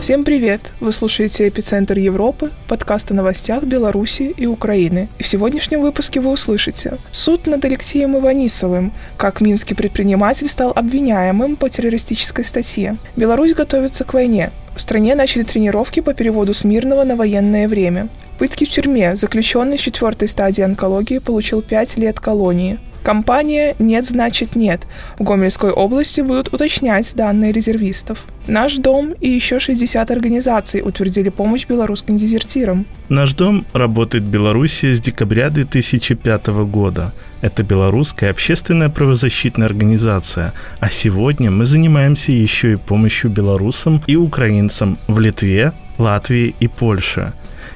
Всем привет! Вы слушаете «Эпицентр Европы», подкаст о новостях Беларуси и Украины. И в сегодняшнем выпуске вы услышите суд над Алексеем Иванисовым, как минский предприниматель стал обвиняемым по террористической статье. Беларусь готовится к войне. В стране начали тренировки по переводу с мирного на военное время. Пытки в тюрьме. Заключенный четвертой стадии онкологии получил 5 лет колонии. Компания «Нет, значит нет». В Гомельской области будут уточнять данные резервистов. Наш дом и еще 60 организаций утвердили помощь белорусским дезертирам. Наш дом работает в Беларуси с декабря 2005 года. Это белорусская общественная правозащитная организация, а сегодня мы занимаемся еще и помощью белорусам и украинцам в Литве, Латвии и Польше.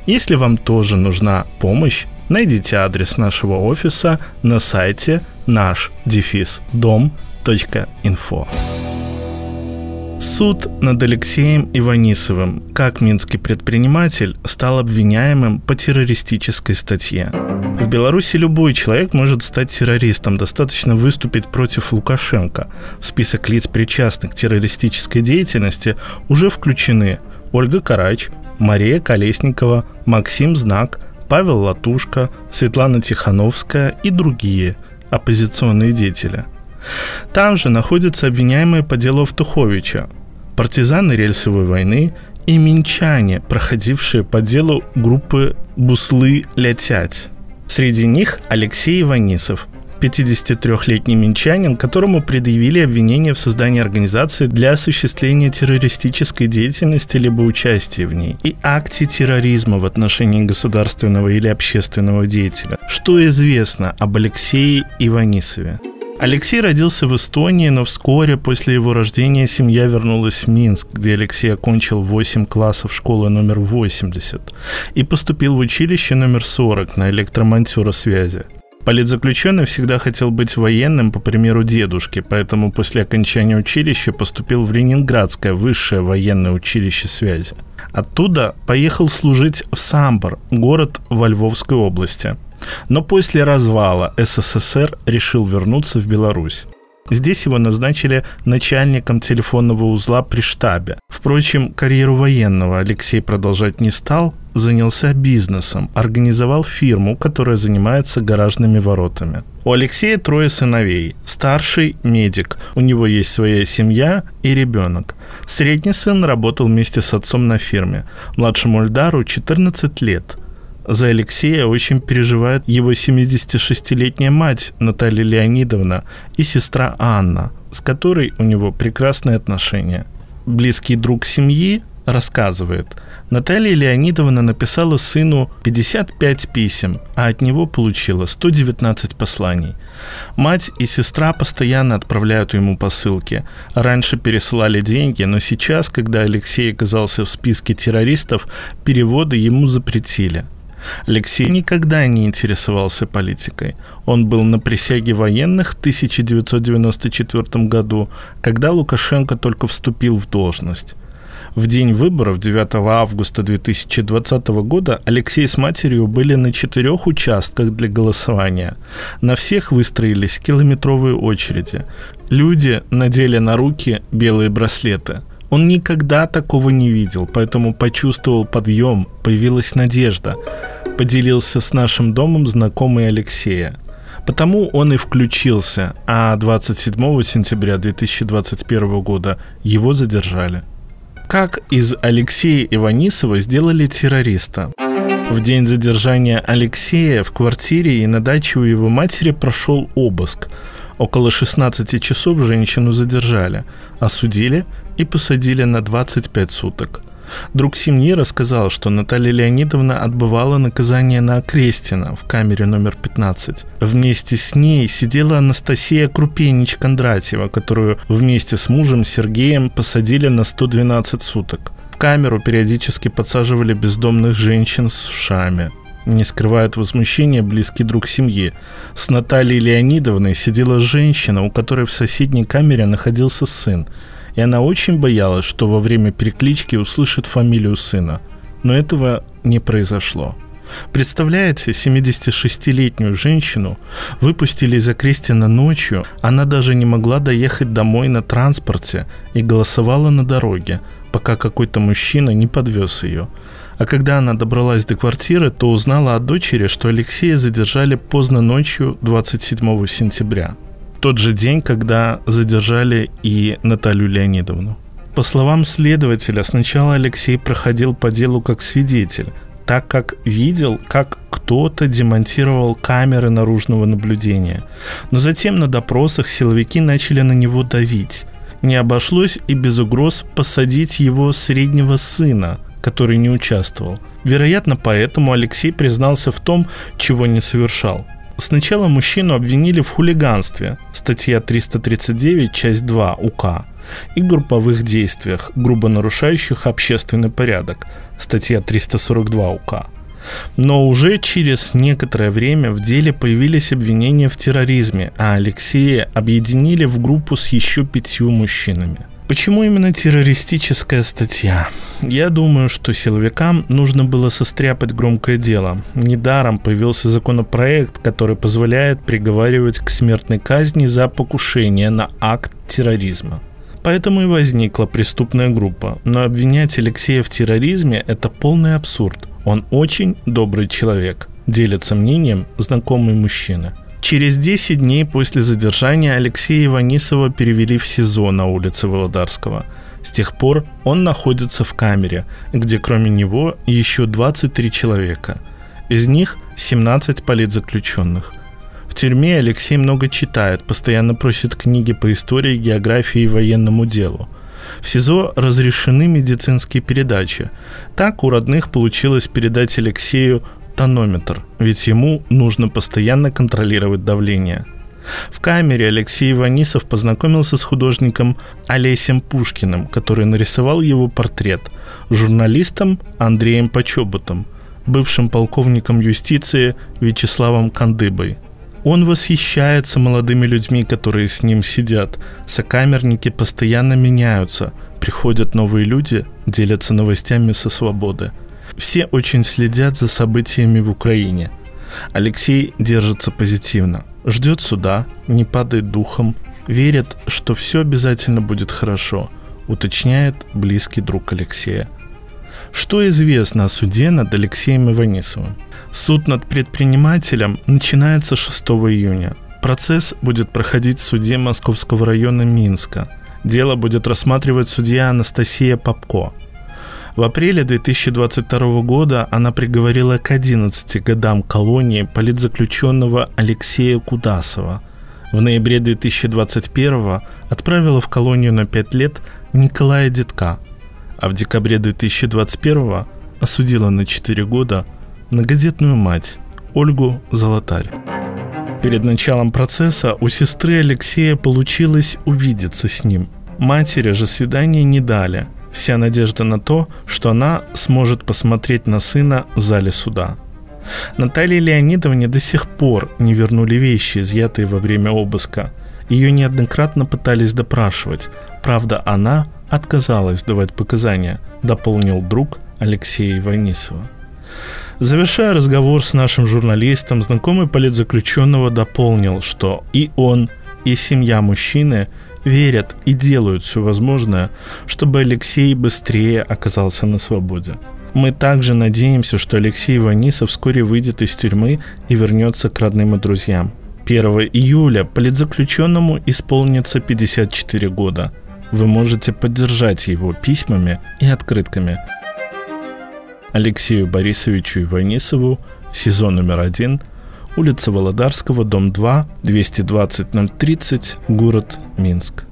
Если вам тоже нужна помощь, найдите адрес нашего офиса на сайте наш дефис дом.инфо. Суд над Алексеем Иванисовым, как минский предприниматель, стал обвиняемым по террористической статье. В Беларуси любой человек может стать террористом, достаточно выступить против Лукашенко. В список лиц, причастных к террористической деятельности, уже включены Ольга Карач, Мария Колесникова, Максим Знак, Павел Латушка, Светлана Тихановская и другие оппозиционные деятели. Там же находятся обвиняемые по делу Автуховича, партизаны рельсовой войны и минчане, проходившие по делу группы «Буслы-Лятять». Среди них Алексей Иванисов, 53-летний минчанин, которому предъявили обвинение в создании организации для осуществления террористической деятельности либо участия в ней и акте терроризма в отношении государственного или общественного деятеля. Что известно об Алексее Иванисове? Алексей родился в Эстонии, но вскоре после его рождения семья вернулась в Минск, где Алексей окончил 8 классов школы номер 80 и поступил в училище номер 40 на электромонтера связи. Политзаключенный всегда хотел быть военным, по примеру дедушки, поэтому после окончания училища поступил в Ленинградское высшее военное училище связи. Оттуда поехал служить в Самбор, город во Львовской области. Но после развала СССР решил вернуться в Беларусь. Здесь его назначили начальником телефонного узла при штабе. Впрочем, карьеру военного Алексей продолжать не стал, занялся бизнесом, организовал фирму, которая занимается гаражными воротами. У Алексея трое сыновей. Старший – медик. У него есть своя семья и ребенок. Средний сын работал вместе с отцом на фирме. Младшему Ильдару 14 лет – за Алексея очень переживает его 76-летняя мать Наталья Леонидовна и сестра Анна, с которой у него прекрасные отношения. Близкий друг семьи рассказывает, Наталья Леонидовна написала сыну 55 писем, а от него получила 119 посланий. Мать и сестра постоянно отправляют ему посылки. Раньше пересылали деньги, но сейчас, когда Алексей оказался в списке террористов, переводы ему запретили. Алексей никогда не интересовался политикой. Он был на присяге военных в 1994 году, когда Лукашенко только вступил в должность. В день выборов 9 августа 2020 года Алексей с матерью были на четырех участках для голосования. На всех выстроились километровые очереди. Люди надели на руки белые браслеты – он никогда такого не видел, поэтому почувствовал подъем, появилась надежда. Поделился с нашим домом знакомый Алексея. Потому он и включился, а 27 сентября 2021 года его задержали. Как из Алексея Иванисова сделали террориста? В день задержания Алексея в квартире и на даче у его матери прошел обыск. Около 16 часов женщину задержали, осудили и посадили на 25 суток. Друг семьи рассказал, что Наталья Леонидовна отбывала наказание на Окрестина в камере номер 15. Вместе с ней сидела Анастасия Крупенич Кондратьева, которую вместе с мужем Сергеем посадили на 112 суток. В камеру периодически подсаживали бездомных женщин с ушами. Не скрывает возмущения близкий друг семьи. С Натальей Леонидовной сидела женщина, у которой в соседней камере находился сын и она очень боялась, что во время переклички услышит фамилию сына. Но этого не произошло. Представляете, 76-летнюю женщину выпустили из Окрестина ночью, она даже не могла доехать домой на транспорте и голосовала на дороге, пока какой-то мужчина не подвез ее. А когда она добралась до квартиры, то узнала от дочери, что Алексея задержали поздно ночью 27 сентября. Тот же день, когда задержали и Наталью Леонидовну. По словам следователя, сначала Алексей проходил по делу как свидетель, так как видел, как кто-то демонтировал камеры наружного наблюдения. Но затем на допросах силовики начали на него давить. Не обошлось и без угроз посадить его среднего сына, который не участвовал. Вероятно, поэтому Алексей признался в том, чего не совершал. Сначала мужчину обвинили в хулиганстве, статья 339, часть 2 УК, и групповых действиях, грубо нарушающих общественный порядок, статья 342 УК. Но уже через некоторое время в деле появились обвинения в терроризме, а Алексея объединили в группу с еще пятью мужчинами. Почему именно террористическая статья? Я думаю, что силовикам нужно было состряпать громкое дело. Недаром появился законопроект, который позволяет приговаривать к смертной казни за покушение на акт терроризма. Поэтому и возникла преступная группа. Но обвинять Алексея в терроризме – это полный абсурд. Он очень добрый человек, делится мнением знакомый мужчина. Через 10 дней после задержания Алексея Иванисова перевели в СИЗО на улице Володарского. С тех пор он находится в камере, где кроме него еще 23 человека. Из них 17 политзаключенных – в тюрьме Алексей много читает, постоянно просит книги по истории, географии и военному делу. В СИЗО разрешены медицинские передачи. Так у родных получилось передать Алексею тонометр, ведь ему нужно постоянно контролировать давление. В камере Алексей Иванисов познакомился с художником Олесем Пушкиным, который нарисовал его портрет, журналистом Андреем Почоботом, бывшим полковником юстиции Вячеславом Кандыбой – он восхищается молодыми людьми, которые с ним сидят. Сокамерники постоянно меняются. Приходят новые люди, делятся новостями со свободы. Все очень следят за событиями в Украине. Алексей держится позитивно. Ждет суда, не падает духом, верит, что все обязательно будет хорошо, уточняет близкий друг Алексея. Что известно о суде над Алексеем Иванисовым? Суд над предпринимателем начинается 6 июня. Процесс будет проходить в суде Московского района Минска. Дело будет рассматривать судья Анастасия Попко. В апреле 2022 года она приговорила к 11 годам колонии политзаключенного Алексея Кудасова. В ноябре 2021 отправила в колонию на 5 лет Николая Детка, а в декабре 2021 осудила на 4 года многодетную мать Ольгу Золотарь. Перед началом процесса у сестры Алексея получилось увидеться с ним. Матери же свидания не дали. Вся надежда на то, что она сможет посмотреть на сына в зале суда. Наталье Леонидовне до сих пор не вернули вещи, изъятые во время обыска. Ее неоднократно пытались допрашивать. Правда, она отказалась давать показания, дополнил друг Алексея Иванисова. Завершая разговор с нашим журналистом, знакомый политзаключенного дополнил, что и он, и семья мужчины верят и делают все возможное, чтобы Алексей быстрее оказался на свободе. Мы также надеемся, что Алексей Ванисов вскоре выйдет из тюрьмы и вернется к родным и друзьям. 1 июля политзаключенному исполнится 54 года. Вы можете поддержать его письмами и открытками – Алексею Борисовичу Иванисову, сезон номер один, улица Володарского, дом 2, 220 город Минск.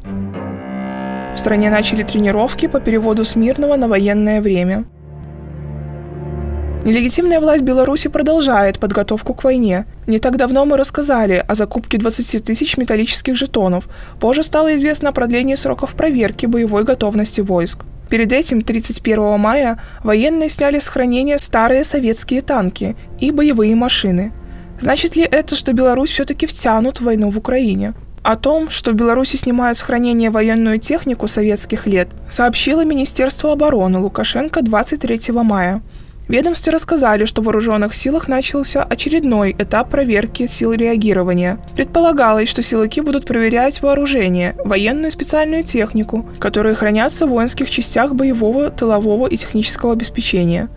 В стране начали тренировки по переводу с мирного на военное время. Нелегитимная власть Беларуси продолжает подготовку к войне. Не так давно мы рассказали о закупке 20 тысяч металлических жетонов. Позже стало известно о продлении сроков проверки боевой готовности войск. Перед этим, 31 мая, военные сняли с хранения старые советские танки и боевые машины. Значит ли это, что Беларусь все-таки втянут в войну в Украине? О том, что в Беларуси снимают с хранения военную технику советских лет, сообщило Министерство обороны Лукашенко 23 мая. Ведомстве рассказали, что в вооруженных силах начался очередной этап проверки сил реагирования. Предполагалось, что силовики будут проверять вооружение, военную специальную технику, которые хранятся в воинских частях боевого, тылового и технического обеспечения.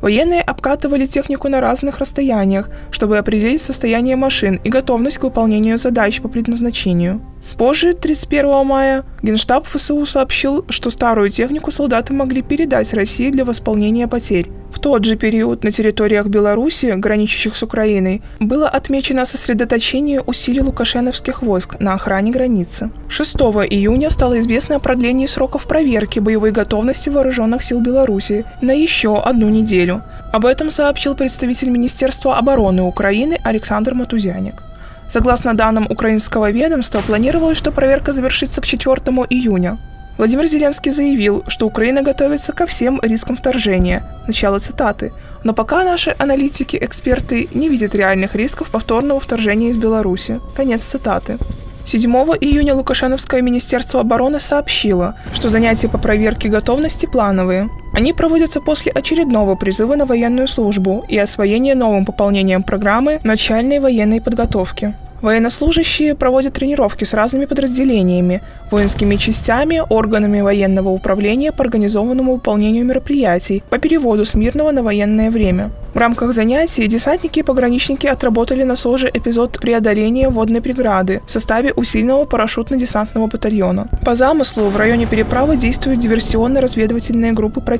Военные обкатывали технику на разных расстояниях, чтобы определить состояние машин и готовность к выполнению задач по предназначению. Позже, 31 мая, Генштаб ФСУ сообщил, что старую технику солдаты могли передать России для восполнения потерь. В тот же период на территориях Беларуси, граничащих с Украиной, было отмечено сосредоточение усилий лукашеновских войск на охране границы. 6 июня стало известно о продлении сроков проверки боевой готовности вооруженных сил Беларуси на еще одну неделю. Об этом сообщил представитель Министерства обороны Украины Александр Матузяник. Согласно данным украинского ведомства, планировалось, что проверка завершится к 4 июня. Владимир Зеленский заявил, что Украина готовится ко всем рискам вторжения. Начало цитаты. Но пока наши аналитики, эксперты не видят реальных рисков повторного вторжения из Беларуси. Конец цитаты. 7 июня Лукашеновское министерство обороны сообщило, что занятия по проверке готовности плановые. Они проводятся после очередного призыва на военную службу и освоения новым пополнением программы начальной военной подготовки. Военнослужащие проводят тренировки с разными подразделениями, воинскими частями, органами военного управления по организованному выполнению мероприятий по переводу с мирного на военное время. В рамках занятий десантники и пограничники отработали на СОЖе эпизод преодоления водной преграды в составе усиленного парашютно-десантного батальона. По замыслу в районе переправы действуют диверсионно-разведывательные группы противника.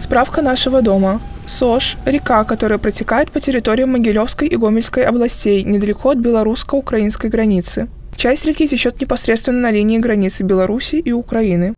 Справка нашего дома. Сош – река, которая протекает по территории Могилевской и Гомельской областей, недалеко от белорусско-украинской границы. Часть реки течет непосредственно на линии границы Беларуси и Украины.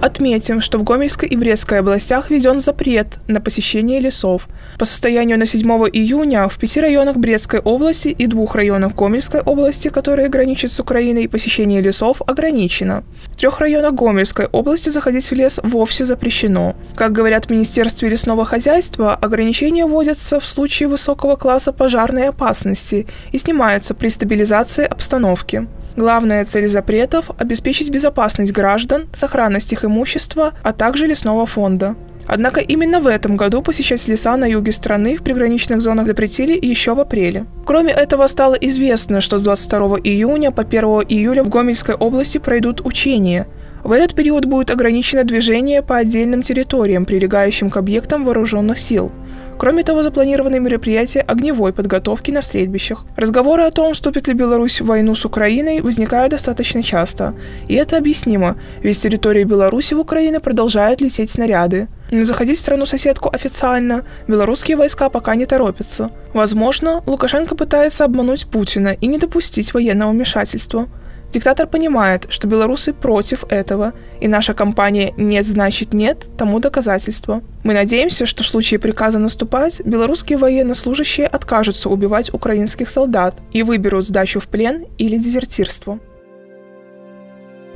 Отметим, что в Гомельской и Брестской областях введен запрет на посещение лесов. По состоянию на 7 июня в пяти районах Брестской области и двух районах Гомельской области, которые граничат с Украиной, посещение лесов ограничено. В трех районах Гомельской области заходить в лес вовсе запрещено. Как говорят в Министерстве лесного хозяйства, ограничения вводятся в случае высокого класса пожарной опасности и снимаются при стабилизации обстановки. Главная цель запретов – обеспечить безопасность граждан, сохранность их имущества, а также лесного фонда. Однако именно в этом году посещать леса на юге страны в приграничных зонах запретили еще в апреле. Кроме этого, стало известно, что с 22 июня по 1 июля в Гомельской области пройдут учения. В этот период будет ограничено движение по отдельным территориям, прилегающим к объектам вооруженных сил – Кроме того, запланированы мероприятия огневой подготовки на стрельбищах. Разговоры о том, вступит ли Беларусь в войну с Украиной, возникают достаточно часто. И это объяснимо, ведь с территории Беларуси в Украину продолжают лететь снаряды. Но заходить в страну-соседку официально белорусские войска пока не торопятся. Возможно, Лукашенко пытается обмануть Путина и не допустить военного вмешательства. Диктатор понимает, что белорусы против этого, и наша компания «нет значит нет» тому доказательство. Мы надеемся, что в случае приказа наступать, белорусские военнослужащие откажутся убивать украинских солдат и выберут сдачу в плен или дезертирство.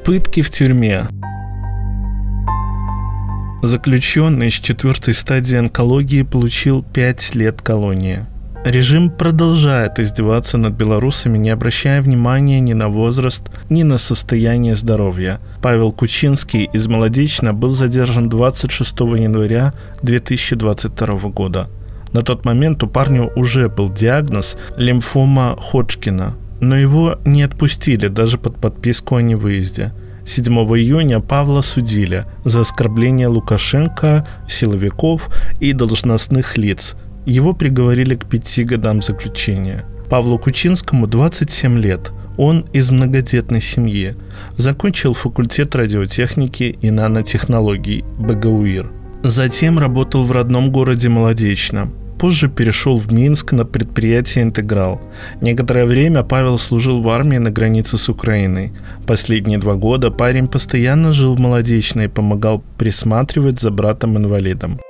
Пытки в тюрьме. Заключенный с четвертой стадии онкологии получил 5 лет колонии – Режим продолжает издеваться над белорусами, не обращая внимания ни на возраст, ни на состояние здоровья. Павел Кучинский из Молодечно был задержан 26 января 2022 года. На тот момент у парня уже был диагноз лимфома Ходжкина, но его не отпустили даже под подписку о невыезде. 7 июня Павла судили за оскорбление Лукашенко, силовиков и должностных лиц – его приговорили к пяти годам заключения. Павлу Кучинскому 27 лет. Он из многодетной семьи. Закончил факультет радиотехники и нанотехнологий БГУИР. Затем работал в родном городе Молодечно. Позже перешел в Минск на предприятие «Интеграл». Некоторое время Павел служил в армии на границе с Украиной. Последние два года парень постоянно жил в Молодечно и помогал присматривать за братом-инвалидом.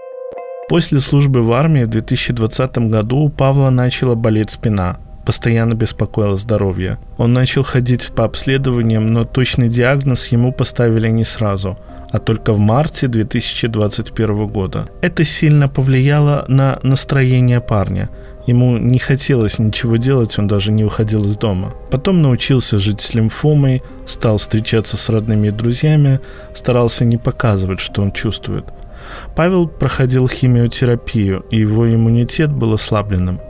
После службы в армии в 2020 году у Павла начала болеть спина. Постоянно беспокоило здоровье. Он начал ходить по обследованиям, но точный диагноз ему поставили не сразу а только в марте 2021 года. Это сильно повлияло на настроение парня. Ему не хотелось ничего делать, он даже не выходил из дома. Потом научился жить с лимфомой, стал встречаться с родными и друзьями, старался не показывать, что он чувствует – Павел проходил химиотерапию, и его иммунитет был ослабленным.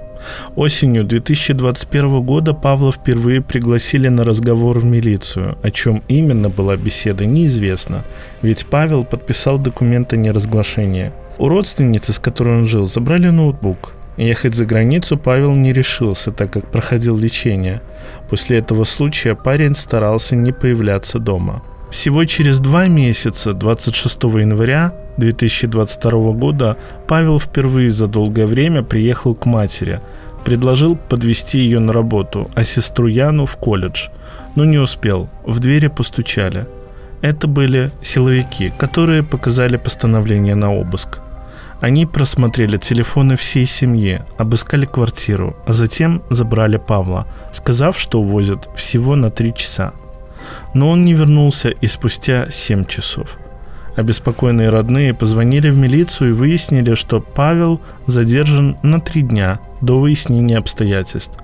Осенью 2021 года Павла впервые пригласили на разговор в милицию. О чем именно была беседа, неизвестно, ведь Павел подписал документы неразглашения. У родственницы, с которой он жил, забрали ноутбук. Ехать за границу Павел не решился, так как проходил лечение. После этого случая парень старался не появляться дома. Всего через два месяца, 26 января 2022 года, Павел впервые за долгое время приехал к матери, предложил подвести ее на работу, а сестру Яну в колледж, но не успел. В двери постучали. Это были силовики, которые показали постановление на обыск. Они просмотрели телефоны всей семьи, обыскали квартиру, а затем забрали Павла, сказав, что увозят всего на три часа. Но он не вернулся и спустя 7 часов. Обеспокоенные родные позвонили в милицию и выяснили, что Павел задержан на три дня до выяснения обстоятельств.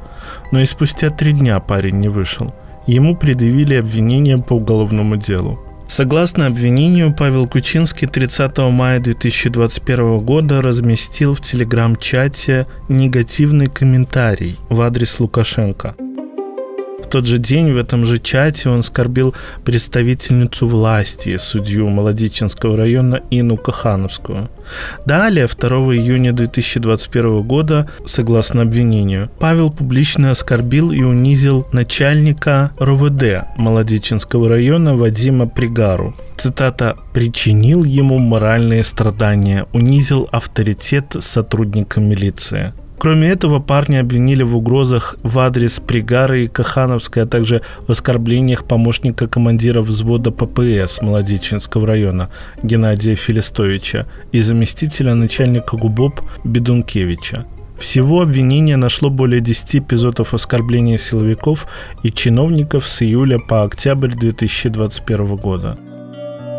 Но и спустя три дня парень не вышел. Ему предъявили обвинение по уголовному делу. Согласно обвинению, Павел Кучинский 30 мая 2021 года разместил в телеграм-чате негативный комментарий в адрес Лукашенко – тот же день в этом же чате он скорбил представительницу власти, судью Молодеченского района Ину Кахановскую. Далее, 2 июня 2021 года, согласно обвинению, Павел публично оскорбил и унизил начальника РОВД Молодеченского района Вадима Пригару. Цитата «причинил ему моральные страдания, унизил авторитет сотрудника милиции». Кроме этого, парня обвинили в угрозах в адрес Пригары и Кахановской, а также в оскорблениях помощника командира взвода ППС Молодеченского района Геннадия Филистовича и заместителя начальника ГУБОП Бедункевича. Всего обвинение нашло более 10 эпизодов оскорбления силовиков и чиновников с июля по октябрь 2021 года.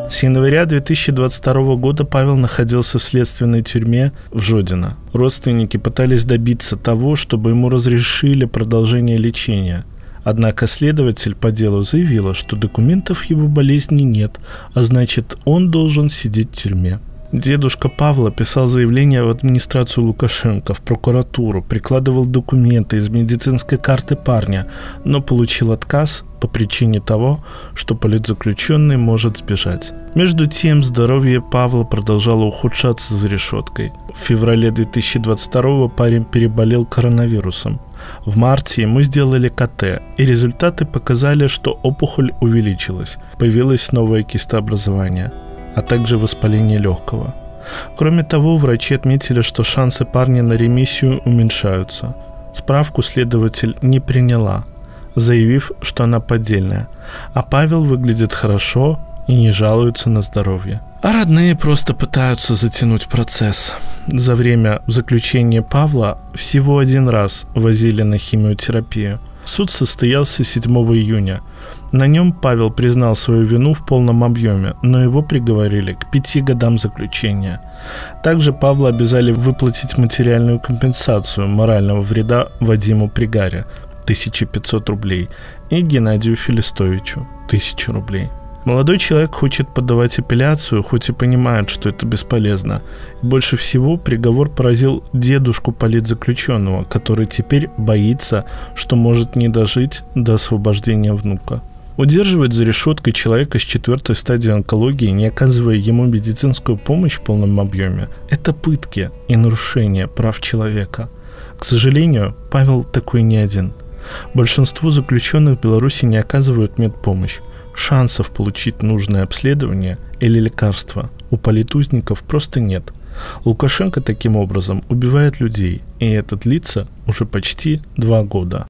С января 2022 года Павел находился в следственной тюрьме в Жодино. Родственники пытались добиться того, чтобы ему разрешили продолжение лечения. Однако следователь по делу заявила, что документов его болезни нет, а значит он должен сидеть в тюрьме. Дедушка Павла писал заявление в администрацию Лукашенко, в прокуратуру, прикладывал документы из медицинской карты парня, но получил отказ по причине того, что политзаключенный может сбежать. Между тем, здоровье Павла продолжало ухудшаться за решеткой. В феврале 2022 парень переболел коронавирусом. В марте ему сделали КТ, и результаты показали, что опухоль увеличилась. Появилось новое кистообразование – а также воспаление легкого. Кроме того, врачи отметили, что шансы парня на ремиссию уменьшаются. Справку следователь не приняла, заявив, что она поддельная, а Павел выглядит хорошо и не жалуется на здоровье. А родные просто пытаются затянуть процесс. За время заключения Павла всего один раз возили на химиотерапию. Суд состоялся 7 июня. На нем Павел признал свою вину в полном объеме, но его приговорили к пяти годам заключения. Также Павла обязали выплатить материальную компенсацию морального вреда Вадиму Пригаре – 1500 рублей и Геннадию Филистовичу – 1000 рублей. Молодой человек хочет подавать апелляцию, хоть и понимает, что это бесполезно. больше всего приговор поразил дедушку политзаключенного, который теперь боится, что может не дожить до освобождения внука. Удерживать за решеткой человека с четвертой стадии онкологии, не оказывая ему медицинскую помощь в полном объеме, это пытки и нарушение прав человека. К сожалению, Павел такой не один. Большинство заключенных в Беларуси не оказывают медпомощь. Шансов получить нужное обследование или лекарство у политузников просто нет. Лукашенко таким образом убивает людей, и это длится уже почти два года.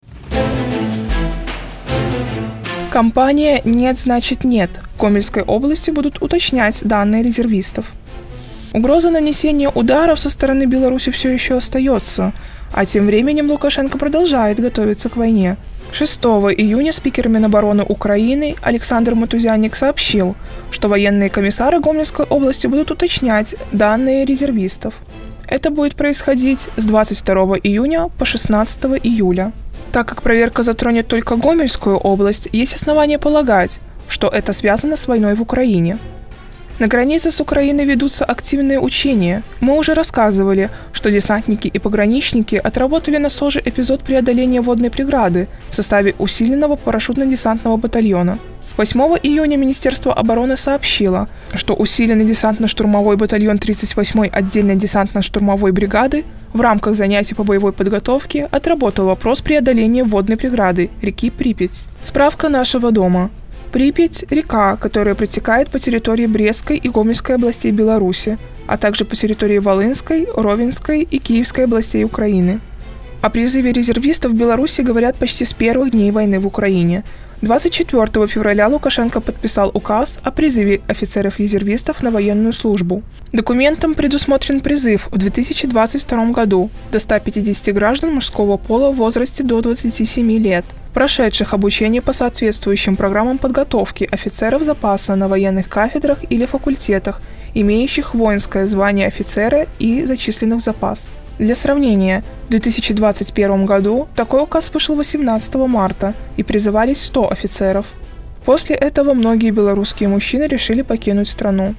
Компания «Нет, значит нет» в Комельской области будут уточнять данные резервистов. Угроза нанесения ударов со стороны Беларуси все еще остается, а тем временем Лукашенко продолжает готовиться к войне. 6 июня спикер Минобороны Украины Александр Матузяник сообщил, что военные комиссары Гомельской области будут уточнять данные резервистов. Это будет происходить с 22 июня по 16 июля. Так как проверка затронет только Гомельскую область, есть основания полагать, что это связано с войной в Украине. На границе с Украиной ведутся активные учения. Мы уже рассказывали, что десантники и пограничники отработали на СОЖе эпизод преодоления водной преграды в составе усиленного парашютно-десантного батальона. 8 июня Министерство обороны сообщило, что усиленный десантно-штурмовой батальон 38-й отдельной десантно-штурмовой бригады в рамках занятий по боевой подготовке отработал вопрос преодоления водной преграды реки Припять. Справка нашего дома. Припять – река, которая протекает по территории Брестской и Гомельской областей Беларуси, а также по территории Волынской, Ровенской и Киевской областей Украины. О призыве резервистов в Беларуси говорят почти с первых дней войны в Украине. 24 февраля Лукашенко подписал указ о призыве офицеров-резервистов на военную службу. Документом предусмотрен призыв в 2022 году до 150 граждан мужского пола в возрасте до 27 лет – прошедших обучение по соответствующим программам подготовки офицеров запаса на военных кафедрах или факультетах, имеющих воинское звание офицера и зачисленных в запас. Для сравнения, в 2021 году такой указ вышел 18 марта и призывались 100 офицеров. После этого многие белорусские мужчины решили покинуть страну.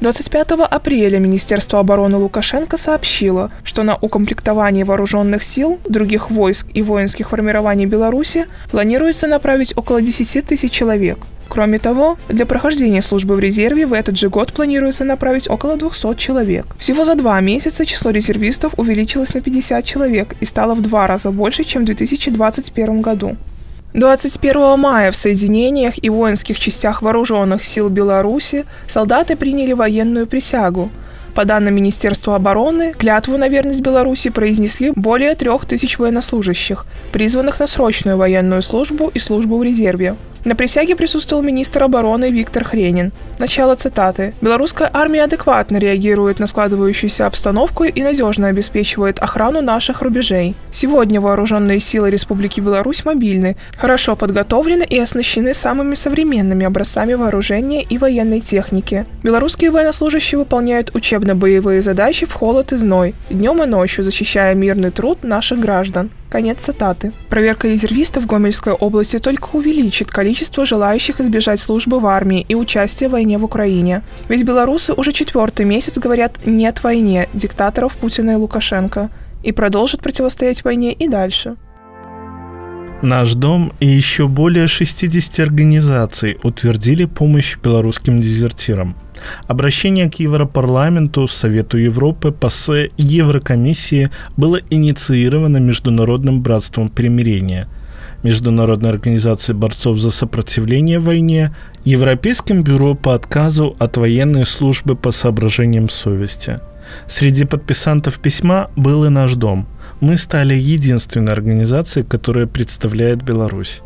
25 апреля Министерство обороны Лукашенко сообщило, что на укомплектование вооруженных сил, других войск и воинских формирований Беларуси планируется направить около 10 тысяч человек. Кроме того, для прохождения службы в резерве в этот же год планируется направить около 200 человек. Всего за два месяца число резервистов увеличилось на 50 человек и стало в два раза больше, чем в 2021 году. 21 мая в соединениях и воинских частях вооруженных сил Беларуси солдаты приняли военную присягу. По данным Министерства обороны, клятву на верность Беларуси произнесли более трех тысяч военнослужащих, призванных на срочную военную службу и службу в резерве. На присяге присутствовал министр обороны Виктор Хренин. Начало цитаты. «Белорусская армия адекватно реагирует на складывающуюся обстановку и надежно обеспечивает охрану наших рубежей. Сегодня вооруженные силы Республики Беларусь мобильны, хорошо подготовлены и оснащены самыми современными образцами вооружения и военной техники. Белорусские военнослужащие выполняют учебно-боевые задачи в холод и зной, днем и ночью защищая мирный труд наших граждан. Конец цитаты. Проверка резервистов в Гомельской области только увеличит количество желающих избежать службы в армии и участия в войне в Украине. Ведь белорусы уже четвертый месяц говорят «нет войне» диктаторов Путина и Лукашенко и продолжат противостоять войне и дальше. Наш дом и еще более 60 организаций утвердили помощь белорусским дезертирам. Обращение к Европарламенту, Совету Европы, ПАСЕ и Еврокомиссии было инициировано Международным братством примирения, Международной организацией борцов за сопротивление войне, Европейским бюро по отказу от военной службы по соображениям совести. Среди подписантов письма был и наш дом. Мы стали единственной организацией, которая представляет Беларусь.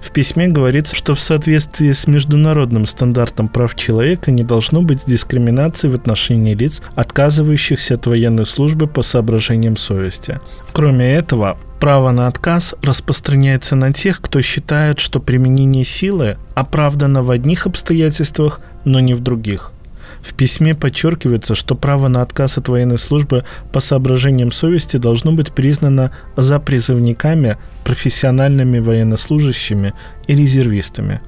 В письме говорится, что в соответствии с международным стандартом прав человека не должно быть дискриминации в отношении лиц, отказывающихся от военной службы по соображениям совести. Кроме этого, право на отказ распространяется на тех, кто считает, что применение силы оправдано в одних обстоятельствах, но не в других – в письме подчеркивается, что право на отказ от военной службы по соображениям совести должно быть признано за призывниками, профессиональными военнослужащими и резервистами.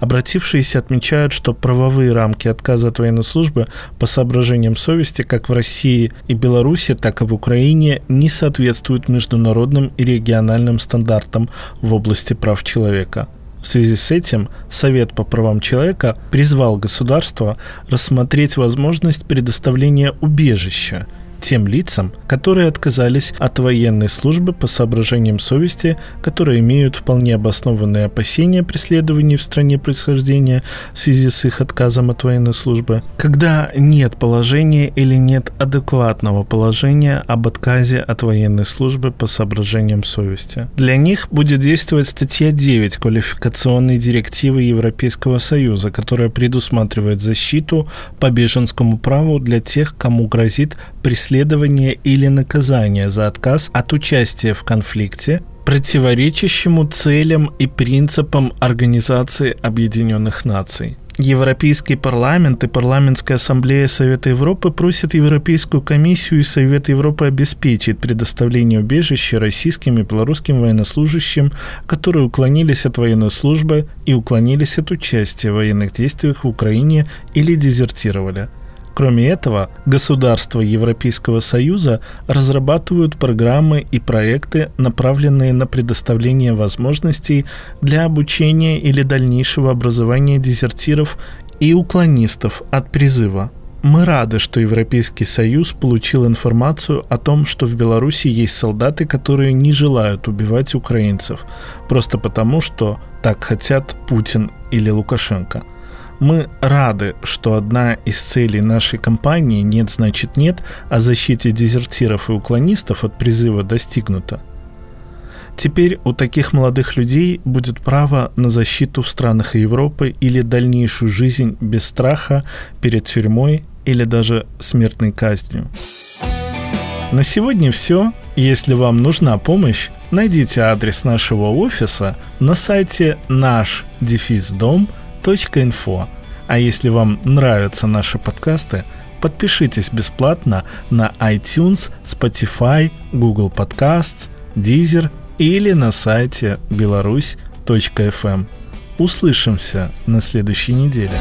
Обратившиеся отмечают, что правовые рамки отказа от военной службы по соображениям совести как в России и Беларуси, так и в Украине не соответствуют международным и региональным стандартам в области прав человека – в связи с этим Совет по правам человека призвал государство рассмотреть возможность предоставления убежища тем лицам, которые отказались от военной службы по соображениям совести, которые имеют вполне обоснованные опасения преследований в стране происхождения в связи с их отказом от военной службы, когда нет положения или нет адекватного положения об отказе от военной службы по соображениям совести. Для них будет действовать статья 9 квалификационной директивы Европейского Союза, которая предусматривает защиту по беженскому праву для тех, кому грозит преследование преследования или наказания за отказ от участия в конфликте, противоречащему целям и принципам Организации Объединенных Наций. Европейский парламент и парламентская ассамблея Совета Европы просят Европейскую комиссию и Совет Европы обеспечить предоставление убежища российским и белорусским военнослужащим, которые уклонились от военной службы и уклонились от участия в военных действиях в Украине или дезертировали – Кроме этого, государства Европейского Союза разрабатывают программы и проекты, направленные на предоставление возможностей для обучения или дальнейшего образования дезертиров и уклонистов от призыва. Мы рады, что Европейский Союз получил информацию о том, что в Беларуси есть солдаты, которые не желают убивать украинцев, просто потому, что так хотят Путин или Лукашенко – мы рады, что одна из целей нашей кампании «Нет, значит нет» о защите дезертиров и уклонистов от призыва достигнута. Теперь у таких молодых людей будет право на защиту в странах Европы или дальнейшую жизнь без страха перед тюрьмой или даже смертной казнью. На сегодня все. Если вам нужна помощь, найдите адрес нашего офиса на сайте наш дефис дом info. А если вам нравятся наши подкасты, подпишитесь бесплатно на iTunes, Spotify, Google Podcasts, Deezer или на сайте беларусь.фм. Услышимся на следующей неделе.